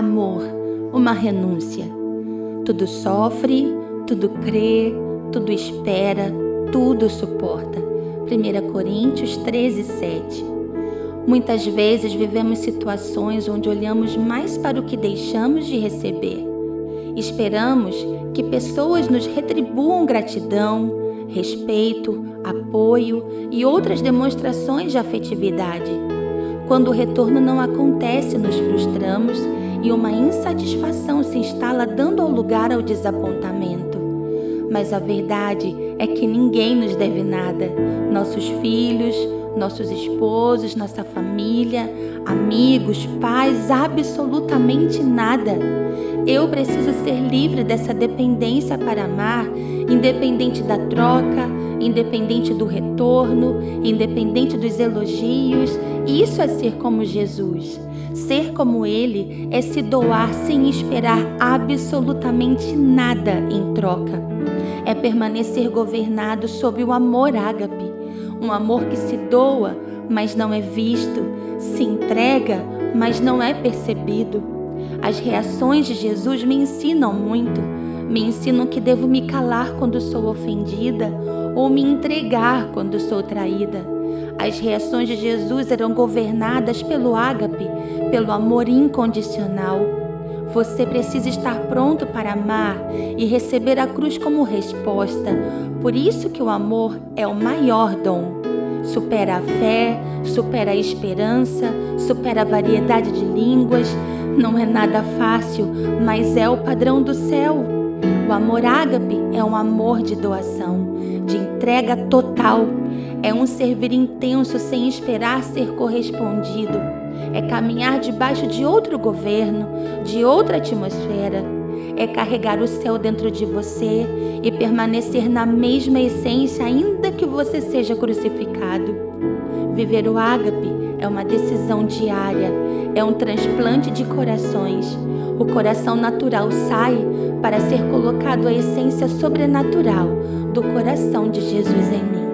amor, uma renúncia. Tudo sofre, tudo crê, tudo espera, tudo suporta. 1 Coríntios 13, 7. Muitas vezes vivemos situações onde olhamos mais para o que deixamos de receber. Esperamos que pessoas nos retribuam gratidão, respeito, apoio e outras demonstrações de afetividade. Quando o retorno não acontece, nos frustramos e uma insatisfação se instala, dando lugar ao desapontamento. Mas a verdade é que ninguém nos deve nada. Nossos filhos, nossos esposos, nossa família, amigos, pais, absolutamente nada. Eu preciso ser livre dessa dependência para amar, independente da troca, independente do retorno, independente dos elogios. Isso é ser como Jesus. Ser como Ele é se doar sem esperar absolutamente nada em troca. É permanecer governado sob o amor ágape, um amor que se doa, mas não é visto, se entrega, mas não é percebido. As reações de Jesus me ensinam muito. Me ensinam que devo me calar quando sou ofendida ou me entregar quando sou traída. As reações de Jesus eram governadas pelo ágape, pelo amor incondicional. Você precisa estar pronto para amar e receber a cruz como resposta. Por isso que o amor é o maior dom. Supera a fé, supera a esperança, supera a variedade de línguas. Não é nada fácil, mas é o padrão do céu. O amor ágape é um amor de doação, de entrega total. É um servir intenso sem esperar ser correspondido. É caminhar debaixo de outro governo, de outra atmosfera. É carregar o céu dentro de você e permanecer na mesma essência, ainda que você seja crucificado. Viver o ágape é uma decisão diária, é um transplante de corações. O coração natural sai para ser colocado a essência sobrenatural do coração de Jesus em mim.